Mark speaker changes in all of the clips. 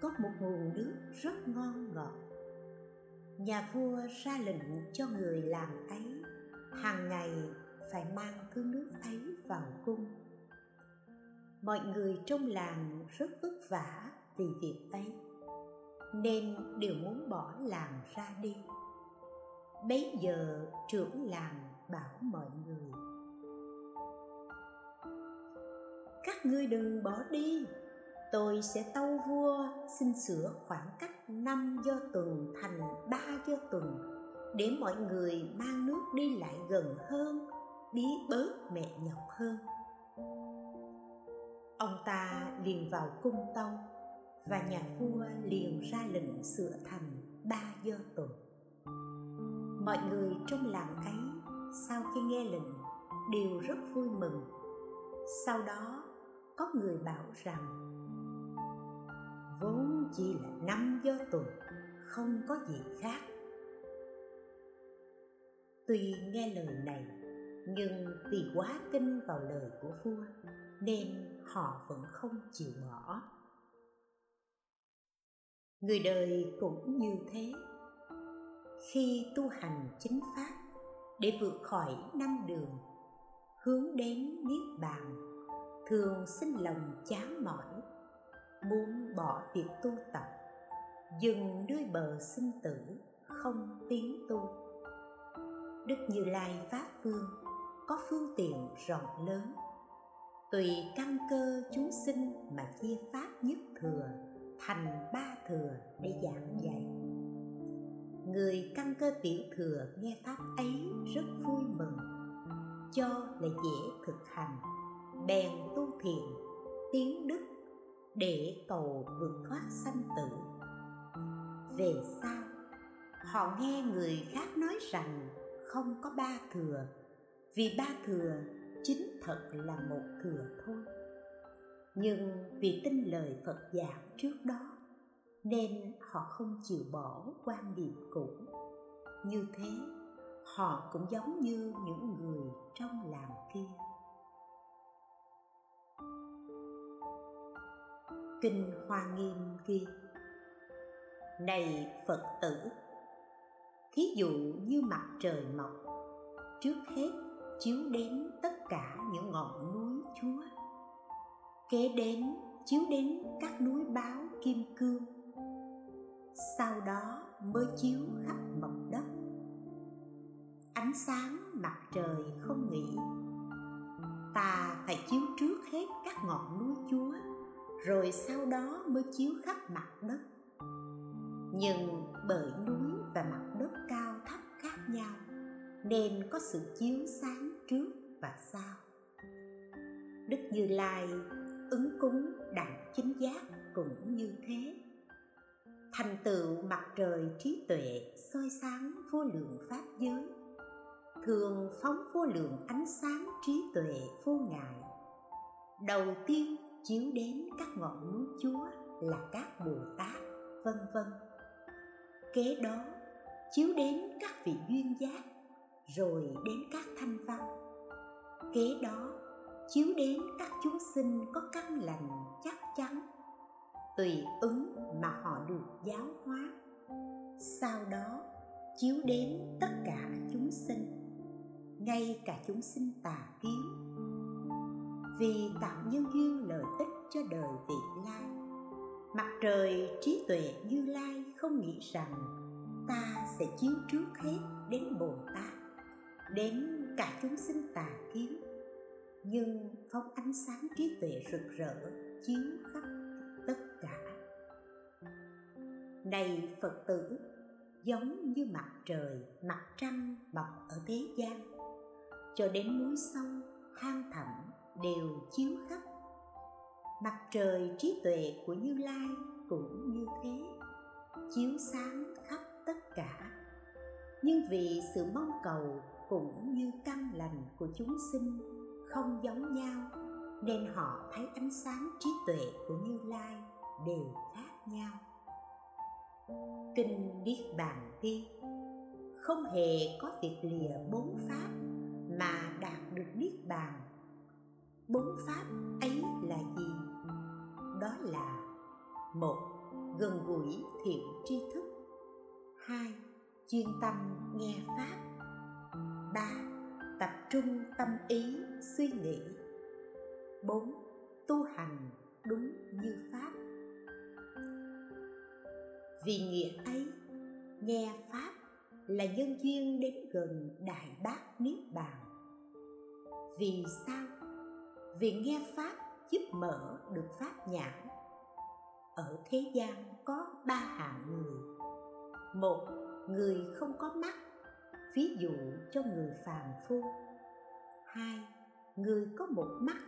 Speaker 1: có một nguồn nước rất ngon ngọt. Nhà vua ra lệnh cho người làm ấy, hàng ngày phải mang thứ nước ấy vào cung. Mọi người trong làng rất vất vả vì việc ấy, nên đều muốn bỏ làng ra đi. Bấy giờ trưởng làng bảo mọi người, các ngươi đừng bỏ đi tôi sẽ tâu vua, xin sửa khoảng cách năm do tuần thành ba do tuần để mọi người mang nước đi lại gần hơn, bí bớt mẹ nhọc hơn. Ông ta liền vào cung tâu, và nhà vua liền ra lệnh sửa thành ba do tuần mọi người trong làng ấy, sau khi nghe lệnh, đều rất vui mừng. Sau đó, có người bảo rằng vốn chỉ là năm do tuần, không có gì khác. Tuy nghe lời này, nhưng vì quá tin vào lời của vua, nên họ vẫn không chịu bỏ. Người đời cũng như thế. Khi tu hành chính pháp để vượt khỏi năm đường, hướng đến niết bàn, thường sinh lòng chán mỏi muốn bỏ việc tu tập. Dừng nơi bờ sinh tử, không tiến tu. Đức như lai pháp phương có phương tiện rộng lớn. Tùy căn cơ chúng sinh mà chia pháp nhất thừa thành ba thừa để giảng dạy. Người căn cơ tiểu thừa nghe pháp ấy rất vui mừng, cho là dễ thực hành, bèn tu thiện tiếng đức để cầu vượt thoát sanh tử. Về sau, họ nghe người khác nói rằng không có ba thừa, vì ba thừa chính thật là một thừa thôi. Nhưng vì tin lời phật giảng trước đó, nên họ không chịu bỏ quan điểm cũ. Như thế, họ cũng giống như những người trong kinh hoa nghiêm ghi, này phật tử, thí dụ như mặt trời mọc, trước hết chiếu đến tất cả những ngọn núi chúa, kế đến chiếu đến các núi báo kim cương, sau đó mới chiếu khắp mặt đất. Ánh sáng mặt trời không nghỉ, ta phải chiếu trước hết các ngọn núi chúa rồi sau đó mới chiếu khắp mặt đất. Nhưng bởi núi và mặt đất cao thấp khác nhau, nên có sự chiếu sáng trước và sau. Đức như lai ứng cúng đặng chính giác cũng như thế. Thành tựu mặt trời trí tuệ soi sáng vô lượng pháp giới, thường phóng vô lượng ánh sáng trí tuệ vô ngại. Đầu tiên chiếu đến các ngọn núi chúa là các bồ tát, vân vân. Kế đó, chiếu đến các vị duyên giác, rồi đến các thanh văn. Kế đó, chiếu đến các chúng sinh có căn lành chắc chắn, tùy ứng mà họ được giáo hóa. Sau đó, chiếu đến tất cả chúng sinh, ngay cả chúng sinh tà kiến vì tạo nhân duyên lợi ích cho đời vị lai mặt trời trí tuệ như lai không nghĩ rằng ta sẽ chiếu trước hết đến bồ tát, đến cả chúng sinh tà kiến. Nhưng phóng ánh sáng trí tuệ rực rỡ chiếu khắp tất cả. Này phật tử, giống như mặt trời, mặt trăng mọc ở thế gian, cho đến núi sông hang thẳm đều chiếu khắp. Mặt trời trí tuệ của như lai cũng như thế, chiếu sáng khắp tất cả. Nhưng vì sự mong cầu cũng như căn lành của chúng sinh không giống nhau, nên họ thấy ánh sáng trí tuệ của như lai đều khác nhau. Kinh niết bàn ghi không hề có việc lìa bốn pháp mà đạt được niết bàn bốn pháp ấy là gì? Đó là một, gần gũi thiện tri thức. Hai, chuyên tâm nghe pháp. Ba, tập trung tâm ý, suy nghĩ. Bốn, tu hành đúng như pháp. Vì nghĩa ấy, nghe pháp là nhân duyên đến gần đại bác niết bàn. Vì sao vì nghe pháp giúp mở được pháp nhãn. Ở thế gian có ba hạng người. Một, người không có mắt, ví dụ cho người phàm phu. Hai, người có một mắt,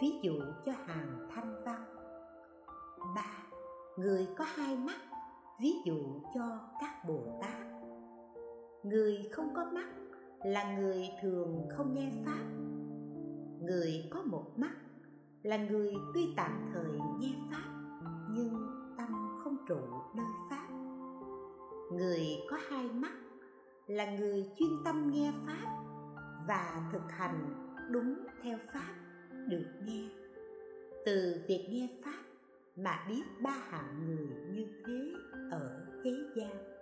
Speaker 1: ví dụ cho hàng thanh văn. Ba, người có hai mắt, ví dụ cho các bồ tát. Người không có mắt là người thường không nghe pháp người có một mắt, là người tuy tạm thời nghe pháp, nhưng tâm không trụ nơi pháp. Người có hai mắt, là người chuyên tâm nghe pháp và thực hành đúng theo pháp được nghe. Từ việc nghe pháp mà biết ba hạng người như thế ở thế gian.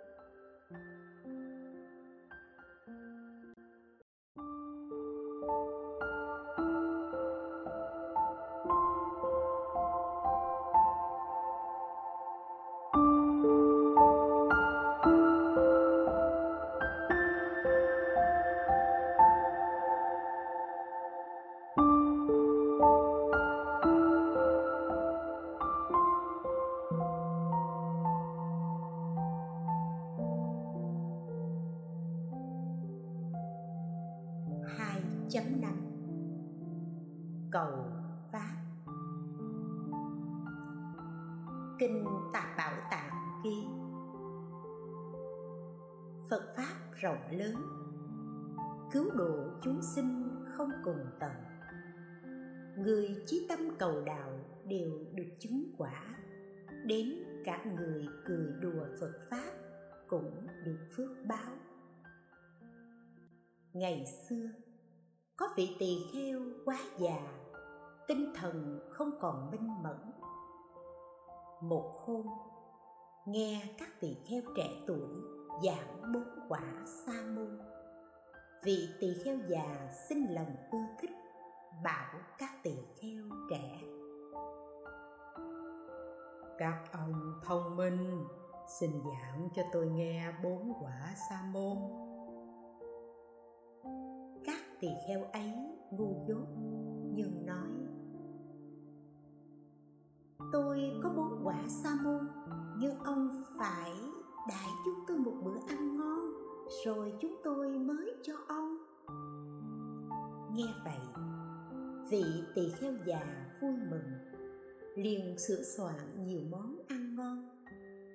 Speaker 1: Rộng lớn. Cứu độ chúng sinh không cùng tận. Người chí tâm cầu đạo đều được chứng quả. Đến cả người cười đùa phật pháp cũng được phước báo. Ngày xưa, có vị tỳ kheo quá già, tinh thần không còn minh mẫn. Một hôm, nghe các tỳ kheo trẻ tuổi giảng bốn quả sa môn. Vị tỳ kheo già xin lòng ưa thích bảo các tỳ kheo trẻ các ông thông minh xin giảng cho tôi nghe bốn quả sa môn. Tỳ kheo ấy ngu dốt nhưng nói tôi có bốn quả sa môn nhưng ông phải đãi chúng tôi một bữa ăn ngon, rồi chúng tôi mới cho ông. Nghe vậy, vị tỳ kheo già vui mừng, liền sửa soạn nhiều món ăn ngon,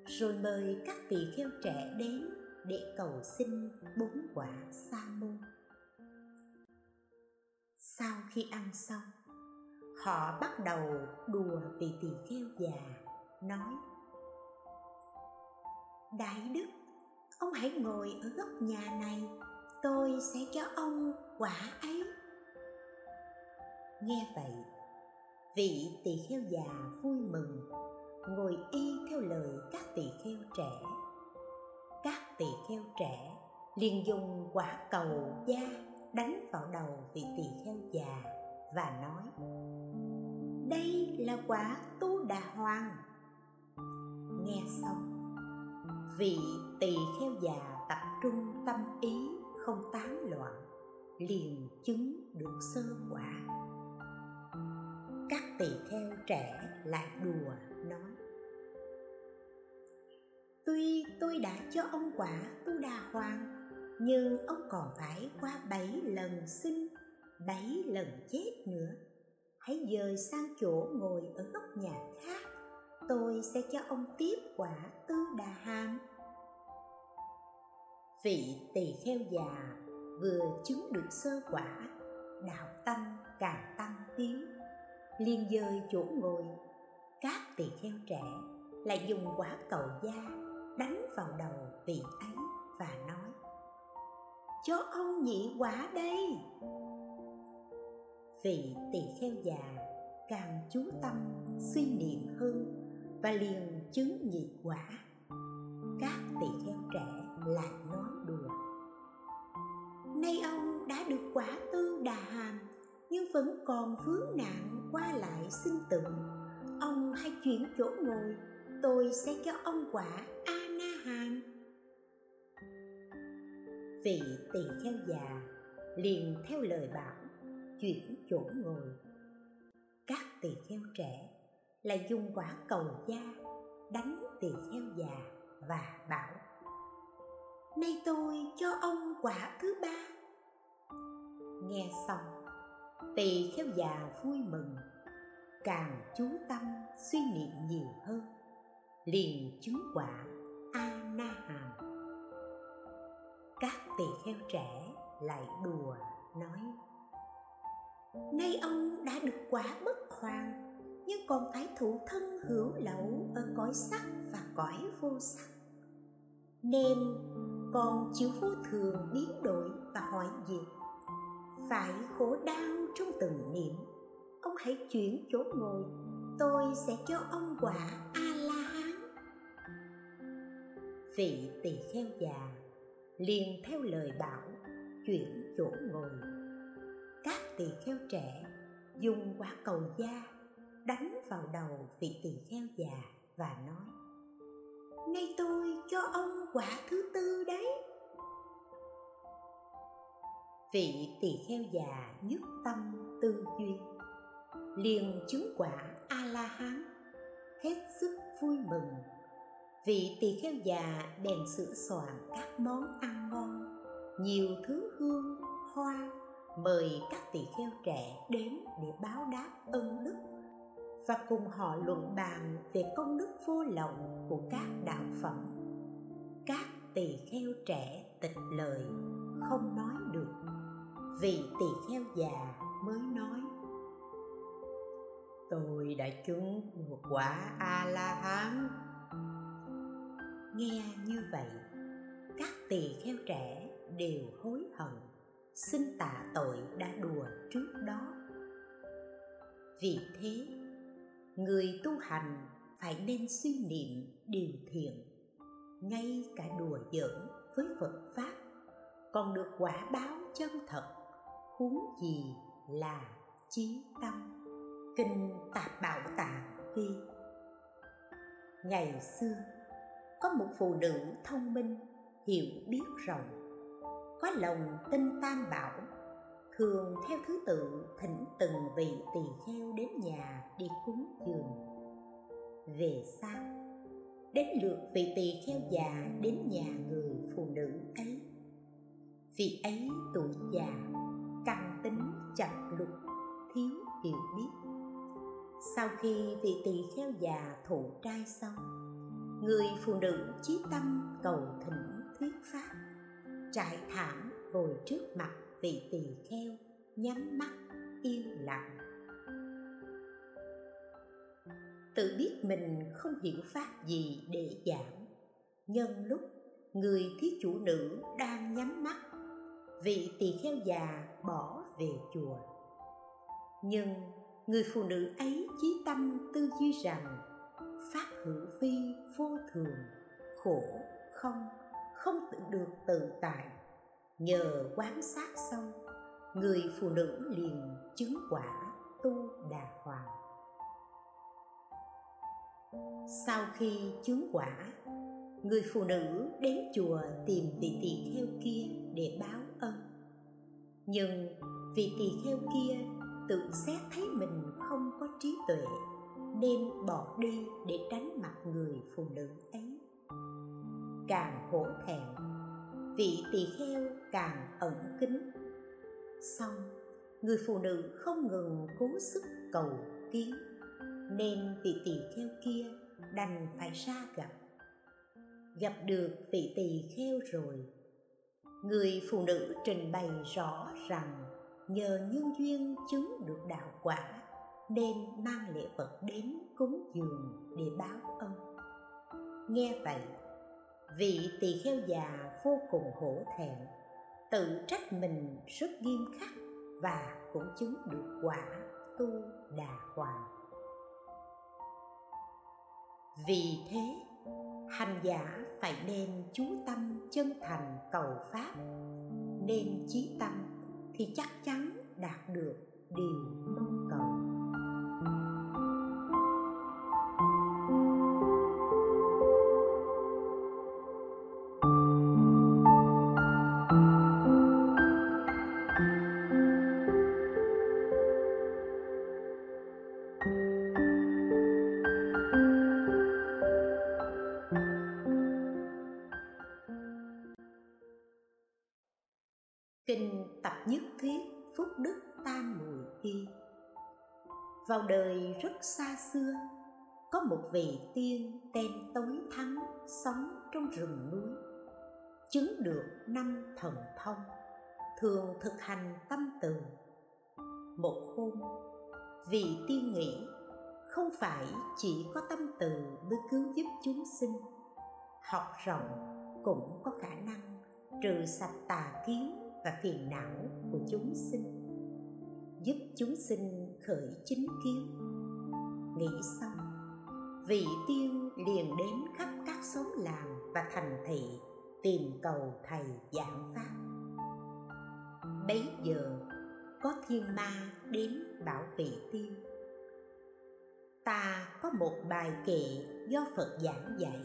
Speaker 1: rồi mời các tỳ kheo trẻ đến để cầu xin bốn quả sa môn. Sau khi ăn xong, họ bắt đầu đùa vị tỳ kheo già, nói đại đức, ông hãy ngồi ở góc nhà này, tôi sẽ cho ông quả ấy. Nghe vậy, vị tỳ kheo già vui mừng, ngồi y theo lời các tỳ kheo trẻ. Các tỳ kheo trẻ liền dùng quả cầu da đánh vào đầu vị tỳ kheo già và nói, đây là quả tu đà hoàng. Nghe xong vị tỳ kheo già tập trung tâm ý không tán loạn, liền chứng được sơ quả. Các tỳ kheo trẻ lại đùa nói, tuy tôi đã cho ông quả tu đà hoàng, nhưng ông còn phải qua bảy lần sinh, bảy lần chết nữa. Hãy dời sang chỗ ngồi ở góc nhà khác tôi sẽ cho ông tiếp quả tư đà hàm. Vị tỳ kheo già vừa chứng được sơ quả, đạo tâm càng tăng tiến. Liên dơi chỗ ngồi, các tỳ kheo trẻ lại dùng quả cầu da đánh vào đầu vị ấy và nói, cho ông nhị quả đây. Vị tỳ kheo già càng chú tâm, suy niệm hơn và liền chứng nhị quả. Các tỳ kheo trẻ lại nói đùa. Nay ông đã được quả tư đà hàm, nhưng vẫn còn vướng nạn qua lại sinh tử ông hãy chuyển chỗ ngồi, tôi sẽ cho ông quả a na hàm vị tỳ kheo già liền theo lời bảo, chuyển chỗ ngồi. Các tỳ kheo trẻ lại dùng quả cầu da, đánh tỳ kheo già và bảo, nay tôi cho ông quả thứ ba. Nghe xong, tỳ kheo già vui mừng, càng chú tâm suy niệm nhiều hơn, liền chứng quả a na hàm các tỳ kheo trẻ lại đùa nói, nay ông đã được quả bất khoan nhưng còn phải thụ thân hữu lậu ở cõi sắc và cõi vô sắc. Nên còn chịu vô thường biến đổi và hỏi diệt. Phải khổ đau trong từng niệm. Ông hãy chuyển chỗ ngồi. Tôi sẽ cho ông quả a la hán vị tỳ kheo già liền theo lời bảo, chuyển chỗ ngồi. Các tỳ kheo trẻ dùng quả cầu da đánh vào đầu vị tỳ kheo già và nói nay tôi cho ông quả thứ tư đấy. Vị tỳ kheo già nhất tâm tư duy, liền chứng quả a la hán hết sức vui mừng. Vị tỳ kheo già bèn sửa soạn các món ăn ngon, nhiều thứ hương, hoa, mời các tỳ kheo trẻ đến để báo đáp ân đức và cùng họ luận bàn về công đức vô lậu của các đạo phẩm các tỳ kheo trẻ tịch lời, không nói được. Vị tỳ kheo già mới nói, tôi đã chứng được quả a la hán nghe như vậy, các tỳ kheo trẻ đều hối hận, xin tạ tội đã đùa trước đó. Vì thế người tu hành phải nên suy niệm, điều thiện. Ngay cả đùa giỡn với phật pháp còn được quả báo chân thật, huống gì là chí tâm. Kinh tạp bảo tạng ghi, ngày xưa, có một phụ nữ thông minh, hiểu biết rộng, có lòng tin tam bảo thường theo thứ tự, thỉnh từng vị tỳ kheo đến nhà đi cúng dường. Về sau, đến lượt vị tỳ kheo già đến nhà người phụ nữ ấy. Vị ấy tuổi già, căn tính chậm lục, thiếu hiểu biết. Sau khi vị tỳ kheo già thụ trai xong, người phụ nữ chí tâm cầu thỉnh thuyết pháp, trải thảm ngồi trước mặt vị tỳ kheo, nhắm mắt, yên lặng. Tự biết mình không hiểu pháp gì để giảng. Nhân lúc, người thí chủ nữ đang nhắm mắt, vị tỳ kheo già bỏ về chùa. Nhưng, người phụ nữ ấy chí tâm tư duy rằng, pháp hữu vi vô thường, khổ không không tự được tự tại nhờ quán sát xong, người phụ nữ liền chứng quả tu đà hoàng. Sau khi chứng quả, người phụ nữ đến chùa tìm vị tỳ kheo kia để báo ân. Nhưng vị tỳ kheo kia tự xét thấy mình không có trí tuệ, nên bỏ đi để tránh mặt người phụ nữ ấy. Càng hổ thẹn vị tỳ kheo càng ẩn kính. Xong, người phụ nữ không ngừng cố sức cầu kiến, nên vị tỳ kheo kia đành phải ra gặp. Gặp được vị tỳ kheo rồi, người phụ nữ trình bày rõ rằng nhờ nhân duyên chứng được đạo quả nên mang lễ vật đến cúng dường để báo ân. Nghe vậy vị tỳ kheo già vô cùng hổ thẹn, tự trách mình rất nghiêm khắc và cũng chứng được quả tu đà hoàng. Vì thế, hành giả phải nên chú tâm chân thành cầu pháp, nên chí tâm thì chắc chắn đạt được điều mong cầu. Xa xưa, Có một vị tiên tên Tối Thắng Sống trong rừng núi. Chứng được năm thần thông, Thường thực hành tâm từ. Một hôm Vị tiên nghĩ, Không phải chỉ có tâm từ mới cứu giúp chúng sinh, Học rộng cũng có khả năng trừ sạch tà kiến và phiền não của chúng sinh, giúp chúng sinh khởi chính kiến nghĩ xong. Vị tiêu liền đến khắp các xóm làng và thành thị tìm cầu thầy giảng pháp. Bấy giờ, có thiên ma đến bảo vị tiêu: ta có một bài kệ do phật giảng dạy.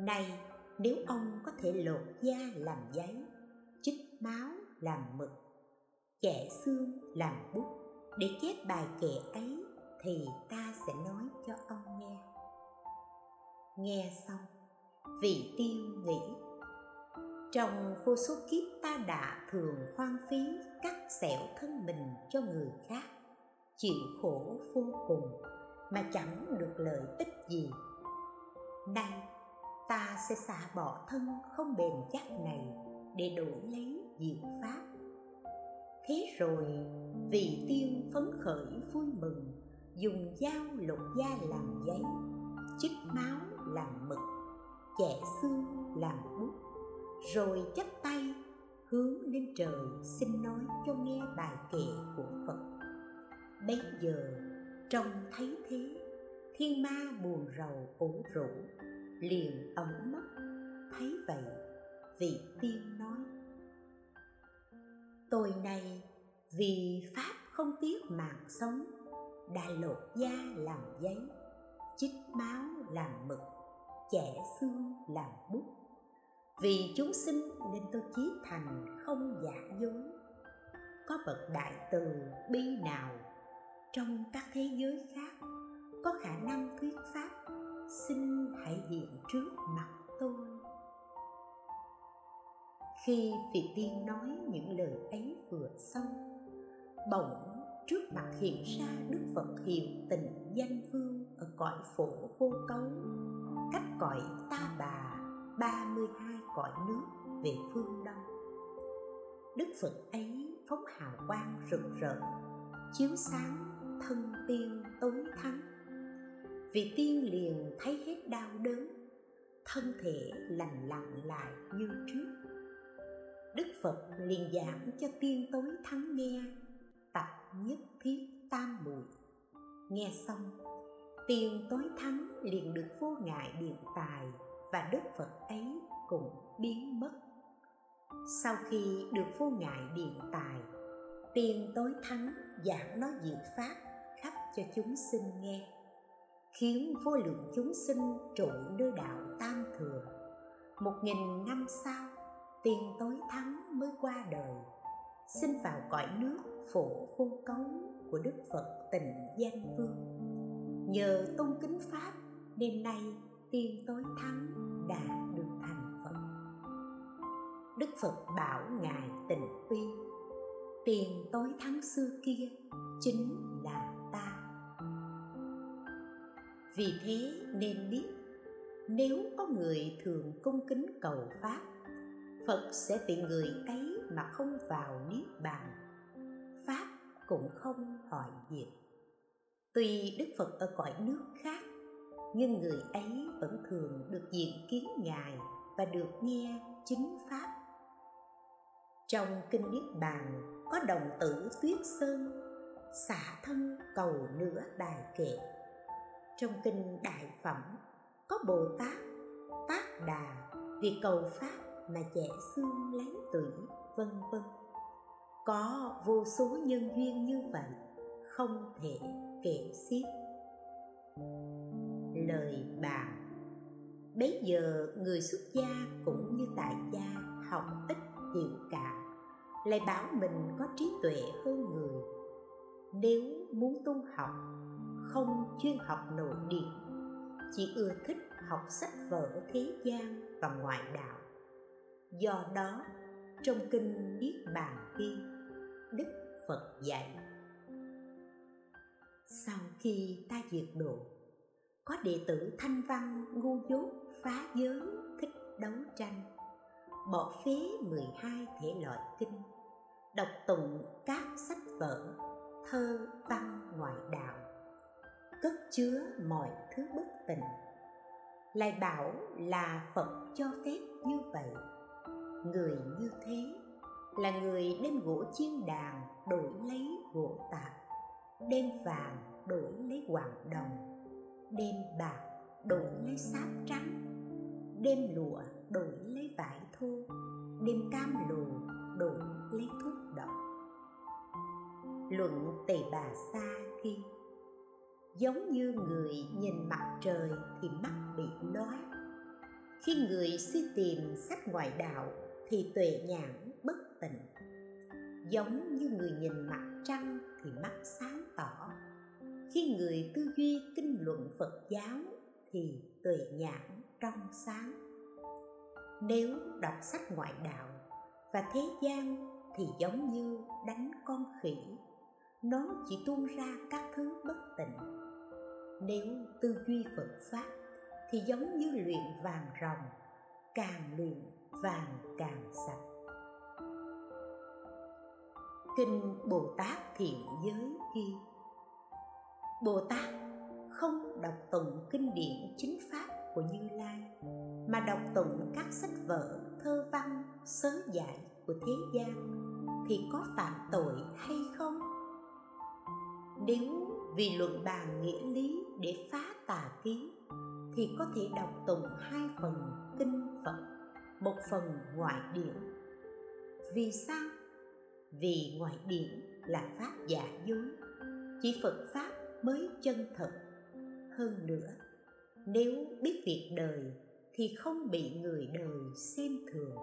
Speaker 1: Nay nếu ông có thể lột da làm giấy, chích máu làm mực, chẻ xương làm bút để chép bài kệ ấy thì ta sẽ nói cho ông nghe. Nghe xong, vị tiêu nghĩ, trong vô số kiếp ta đã thường hoang phí cắt xẻo thân mình cho người khác, chịu khổ vô cùng mà chẳng được lợi ích gì. Nay, ta sẽ xả bỏ thân không bền chắc này để đổi lấy diệu pháp. Thế rồi vị tiên phấn khởi vui mừng dùng dao lục da làm giấy chích máu làm mực, chẻ xương làm bút, rồi chắp tay hướng lên trời xin nói cho nghe bài kệ của phật. Bấy giờ, trông thấy thế, thiên ma buồn rầu ủ rũ, liền ẩn mất, thấy vậy vị tiên nói, tôi này vì pháp không tiếc mạng sống đã lột da làm giấy, chích máu làm mực, chẻ xương làm bút. Vì chúng sinh nên tôi chí thành không giả dối. Có bậc đại từ bi nào trong các thế giới khác có khả năng thuyết pháp xin hãy hiện trước mặt tôi? Khi vị tiên nói những lời ấy vừa xong, bỗng trước mặt hiện ra đức phật hiện tình danh vương ở cõi phổ vô cấu. Cách cõi ta bà, ba mươi hai cõi nước về phương đông. Đức phật ấy phóng hào quang rực rỡ, chiếu sáng thân tiên tối thắng. Vị tiên liền thấy hết đau đớn, thân thể lành lặn lại như trước. Đức phật liền giảng cho tiên tối thắng nghe tập nhất thiết tam muội. Nghe xong tiên tối thắng liền được vô ngại điện tài và đức phật ấy cũng biến mất. Sau khi được vô ngại điện tài tiên tối thắng giảng nói diệu pháp khắp cho chúng sinh nghe, khiến vô lượng chúng sinh trụ nơi đạo tam thừa. Một nghìn năm sau tiên tối thắng mới qua đời xin vào cõi nước phổ vô cấu của đức phật tình danh vương. Nhờ tôn kính pháp nên nay tiên tối thắng đã được thành phật. Đức phật bảo ngài tình uy tiền tối thắng xưa kia chính là ta. Vì thế nên biết, nếu có người thường cung kính cầu pháp, phật sẽ vì người ấy mà không vào niết bàn. Pháp cũng không hỏi diệt tuy đức phật ở cõi nước khác, nhưng người ấy vẫn thường được diện kiến ngài và được nghe chính pháp. Trong kinh niết bàn có đồng tử tuyết sơn xả thân cầu nửa đài kệ. Trong kinh đại phẩm có bồ tát, tác đà vì cầu pháp mà trẻ xương lấy tuổi vân vân. Có vô số nhân duyên như vậy không thể kể xiết. Lời bạn. Bấy giờ người xuất gia cũng như tại gia học ít hiểu cả, lại bảo mình có trí tuệ hơn người. Nếu muốn tu học không chuyên học nội điển chỉ ưa thích học sách vở thế gian và ngoại đạo. Do đó trong kinh niết bàn khi đức phật dạy, sau khi ta diệt độ, có đệ tử thanh văn ngu dốt phá giới thích đấu tranh, bỏ phế 12 thể loại kinh, đọc tụng các sách vở, thơ văn ngoại đạo, cất chứa mọi thứ bất tình lại bảo là phật cho phép như vậy người như thế, là người đem gỗ chiên đàn đổi lấy gỗ tạp đem vàng đổi lấy hoàng đồng, đem bạc đổi lấy sáp trắng, đem lụa đổi lấy vải thô, đem cam lù đổi lấy thuốc độc. Luận tề bà sa ghi, giống như người nhìn mặt trời thì mắt bị lóa khi người suy tìm sách ngoại đạo thì tuệ nhãn bất tịnh. Giống như người nhìn mặt trăng thì mắt sáng tỏ. Khi người tư duy kinh luận phật giáo thì tuệ nhãn trong sáng. Nếu đọc sách ngoại đạo và thế gian thì giống như đánh con khỉ. Nó chỉ tuôn ra các thứ bất tịnh. Nếu tư duy phật pháp thì giống như luyện vàng rồng, càng luyện vàng càng sạch. Kinh bồ tát thiện giới ghi, bồ tát không đọc tụng kinh điển chính pháp của như lai, mà đọc tụng các sách vở, thơ văn, sớ giải của thế gian thì có phạm tội hay không? Nếu vì luận bàn nghĩa lý để phá tà kiến thì có thể đọc tụng hai phần kinh phật một phần ngoại điển. Vì sao? Vì ngoại điển là pháp giả dối chỉ phật pháp mới chân thật. Hơn nữa, nếu biết việc đời thì không bị người đời xem thường.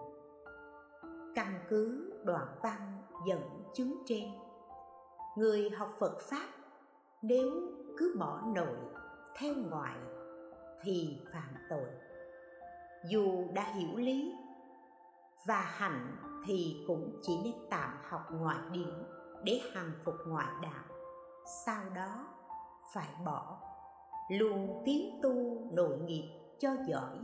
Speaker 1: Căn cứ đoạn văn dẫn chứng trên, người học phật pháp nếu cứ bỏ nội theo ngoại thì phạm tội dù đã hiểu lý, và hạnh thì cũng chỉ nên tạm học ngoại điển để hằng phục ngoại đạo. Sau đó phải bỏ luôn tiến tu nội nghiệp cho giỏi.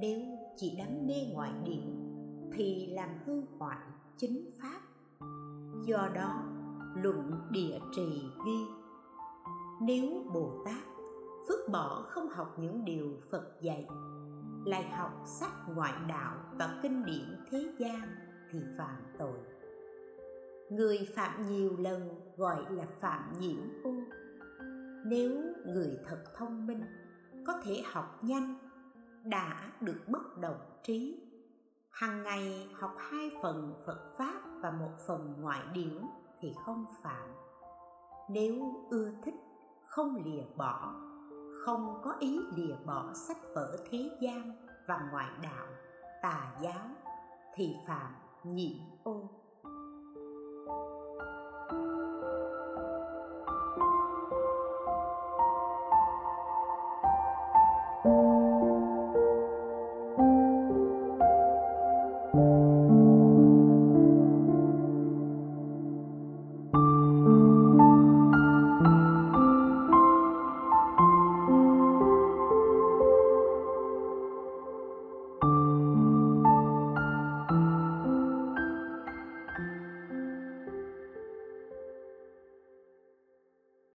Speaker 1: Nếu chỉ đắm mê ngoại điển thì làm hư hoại chính pháp. Do đó luận địa trì ghi, nếu bồ tát phước bỏ không học những điều phật dạy lại học sách ngoại đạo và kinh điển thế gian thì phạm tội. Người phạm nhiều lần gọi là phạm nhiễm ô nếu người thật thông minh, có thể học nhanh, đã được bất động trí. Hàng ngày học hai phần phật pháp và một phần ngoại điển thì không phạm. Nếu ưa thích, không lìa bỏ không có ý lìa bỏ sách vở thế gian và ngoại đạo, tà giáo, thì phạm nhị ô.